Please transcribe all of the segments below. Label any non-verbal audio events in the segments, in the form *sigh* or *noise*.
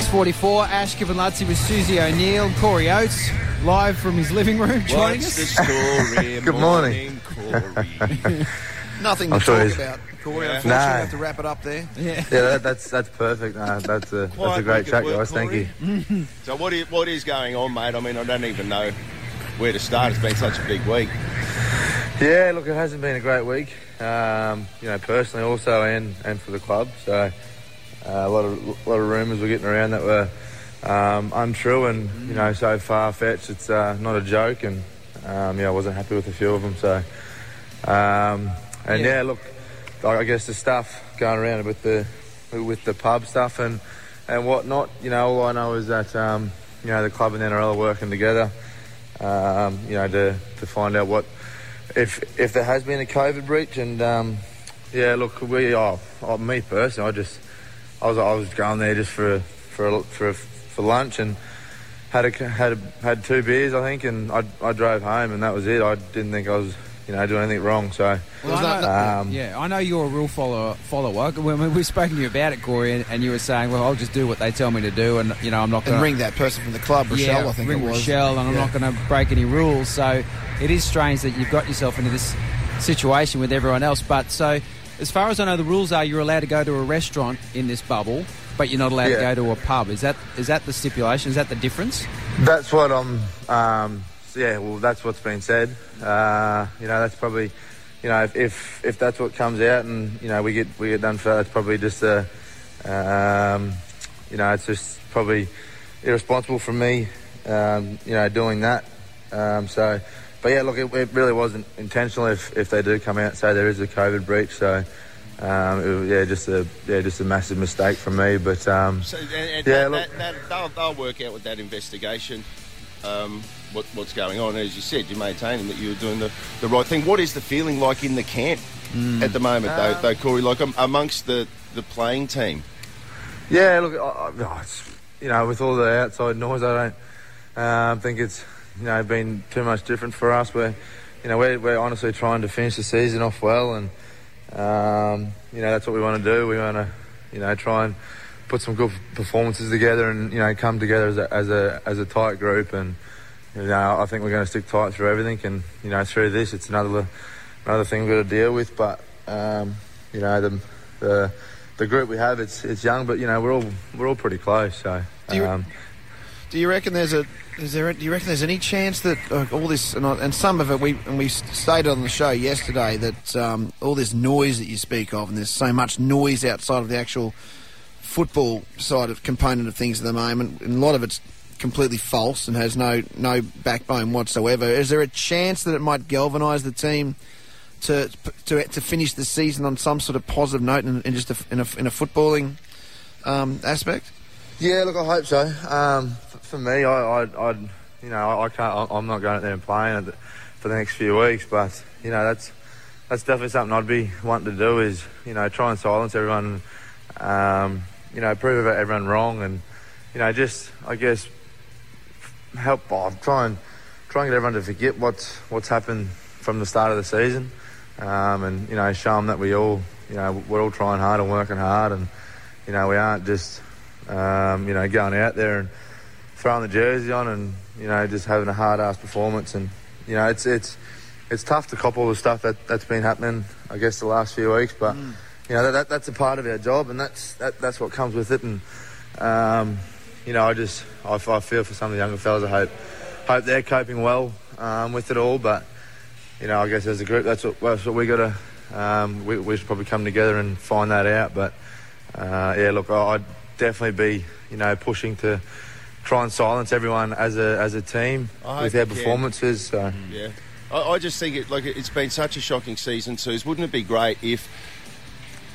6.44, Ash Kivanazi with Susie O'Neill, Corey Oates, live from his living room, joining What's us. story? *laughs* Good morning. Corey? *laughs* Nothing to I'm sure talk he's- about, Corey. Yeah. Unfortunately, No. we have to wrap it up there. Yeah. Yeah, that, that's that's perfect. No, that's a that's a great week chat, work, guys. Thank you. *laughs* so what is, what is going on, mate? I mean, I don't even know where to start. It's been such a big week. Yeah, look, it hasn't been a great week. Um, you know, personally, also, and and for the club. So a lot of lot of rumours were getting around that were um, untrue, and you know, so far fetched. It's uh, not a joke, and um, yeah, I wasn't happy with a few of them. So, um, and Yeah. yeah. look, I guess the stuff going around with the with the pub stuff and and whatnot. You know, all I know is that um, you know the club and NRL are working together. Um, you know, to to find out what if if there has been a COVID breach, and um, yeah, look, we oh, oh, me personally, I just I was I was going there just for for for for lunch and had a had a, had two beers, I think, and I I drove home, and that was it. I didn't think I was you know doing anything wrong, so. Well, I that- know, Um, yeah, I know you're a real follower. Follower. When we- we've spoken to you about it, Corey, and, and you were saying, "Well, I'll just do what they tell me to do, and you know, I'm not going to ring that person from the club, Rochelle, yeah, I think ring it was. Rochelle, and I'm not going to break any rules." So it is strange that you've got yourself into this situation with everyone else. But so, as far as I know, the rules are you're allowed to go to a restaurant in this bubble, but you're not allowed Yeah. to go to a pub. Is that is that the stipulation? Is that the difference? That's what I'm. Um, yeah, well, that's what's been said. Uh, you know, that's probably, you know, if, if if that's what comes out, and you know, we get we get done for that, that's probably just a, um, you know, it's just probably irresponsible from me, um, you know, doing that. Um, so, but yeah, look, it, it really wasn't intentional. If if they do come out and say there is a COVID breach, so. Um, it was, yeah, just a yeah, just a massive mistake from me. But um, So, and, and Yeah, that, look- that, that, they'll, they'll work out with that investigation um, what, what's going on. As you said, you're maintaining that you're doing the, the right thing. What is the feeling like in the camp at the moment, though, though, Corey? Like um, amongst the, the playing team? Yeah, look, I, I, it's, you know, with all the outside noise, I don't um, think it's you know been too much different for us. We're you know we're, we're honestly trying to finish the season off well, and um, you know that's what we want to do. We want to you know try and put some good performances together, and you know come together as a as a, as a tight group. And you know I think we're going to stick tight through everything, and you know through this, it's another another thing we've got to deal with. But um, you know the the the group we have, it's it's young, but you know we're all we're all pretty close. So um, Do you reckon there's a is there do you reckon there's any chance that uh, all this and, and some of it we and we stated on the show yesterday that um, all this noise that you speak of and there's so much noise outside of the actual football side of component of things at the moment and a lot of it's completely false and has no no backbone whatsoever. Is there a chance that it might galvanise the team to to to finish the season on some sort of positive note and just a, in a in a footballing um, aspect? Yeah, look, I hope so. Um, for me, I, I, I you know I, can't. I- I'm not going out there and playing for the next few weeks, but you know that's that's definitely something I'd be wanting to do is you know try and silence everyone, um, you know prove everyone wrong, and you know just I guess help oh, try and try and get everyone to forget what's what's happened from the start of the season, um, and you know show them that we all you know we're all trying hard and working hard, and you know we aren't just um, you know going out there and throwing the jersey on and you know just having a hard ass performance, and you know it's it's it's tough to cop all the stuff that that's been happening I guess the last few weeks, but you know that, that that's a part of our job, and that's that, that's what comes with it, and um, you know I just I, I feel for some of the younger fellas. I hope hope they're coping well um, with it all, but you know I guess as a group that's what that's what we got to um, we, we should probably come together and find that out. But uh, yeah, look, I- I'd definitely be you know pushing to try and silence everyone as a as a team I with hope our performances. So. Yeah. I, I just think it like it's been such a shocking season, Suze. Wouldn't it be great if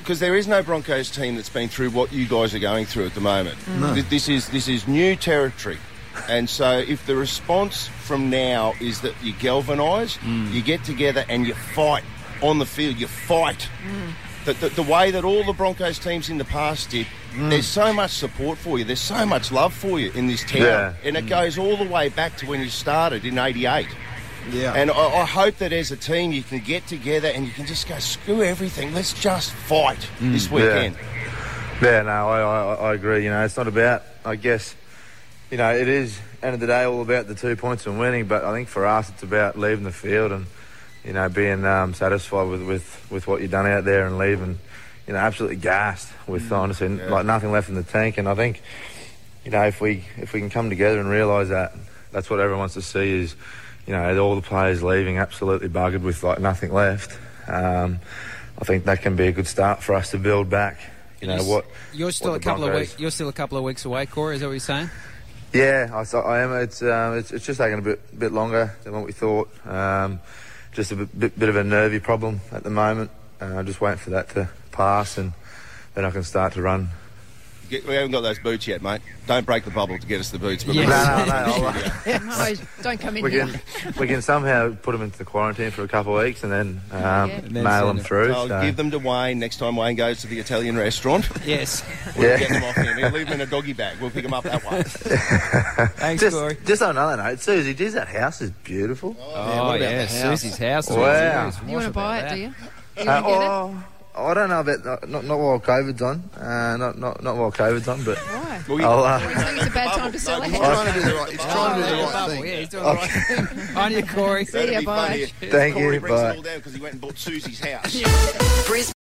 because there is no Broncos team that's been through what you guys are going through at the moment. Mm. Th- This is this is new territory. And so, if the response from now is that you galvanise, mm. you get together and you fight on the field, you fight. Mm. The, the, the way that all the Broncos teams in the past did, Mm. there's so much support for you, there's so much love for you in this town. Yeah. And it mm. goes all the way back to when you started in 88. Yeah. And I, I hope that as a team you can get together and you can just go screw everything. Let's just fight mm. this weekend. Yeah, no, I, I, I agree. You know, it's not about, I guess, you know, it is, end of the day, all about the two points and winning, but I think for us it's about leaving the field and, you know, being um, satisfied with, with, with what you've done out there and leaving, you know, absolutely gassed with, honestly, like nothing left in the tank. And I think, you know, if we, if we can come together and realise that, that's what everyone wants to see is, you know, all the players leaving absolutely buggered with like nothing left. Um, I think that can be a good start for us to build back. You know what? You're still what a couple of weeks. You're still a couple of weeks away, Corey. Is that what you're saying? Yeah, I, I am. It's, um, it's it's just taking a bit bit longer than what we thought. Um, just a bit, bit, bit of a nervy problem at the moment. Uh, just waiting for that to pass, and then I can start to run. Get, we haven't got those boots yet, mate. Don't break the bubble to get us the boots. but Yes. No, no, no. Uh, *laughs* No, don't come in we here. can we can somehow put them into the quarantine for a couple of weeks, and then um, Yeah. And then mail them them. through. I'll so- give them to Wayne next time Wayne goes to the Italian restaurant. *laughs* Yes. *laughs* We'll Yeah. get them off him. He'll leave them in a doggy bag. We'll pick them up that way. Thanks, Just, Corey. just on another note, Susie, geez, that house is beautiful. Oh, what about yeah, house? Susie's house. Wow. Serious. You want to buy about it, do you? You Uh, want to get it? oh, I don't know about not not, not while COVID's on. Uh, not not not while COVID's on, but Why? Well, you- *laughs* I'll. Uh, You think it's a bad time to sell a He's house? trying to do the right, he's trying to do the Oh, right bubble. thing. Yeah, he's doing the right thing. *laughs* On you, Corey. See you, That'd be bye. funny. Thank Corey you, brings bye. it all down because he went and bought Susie's house. Brisbane.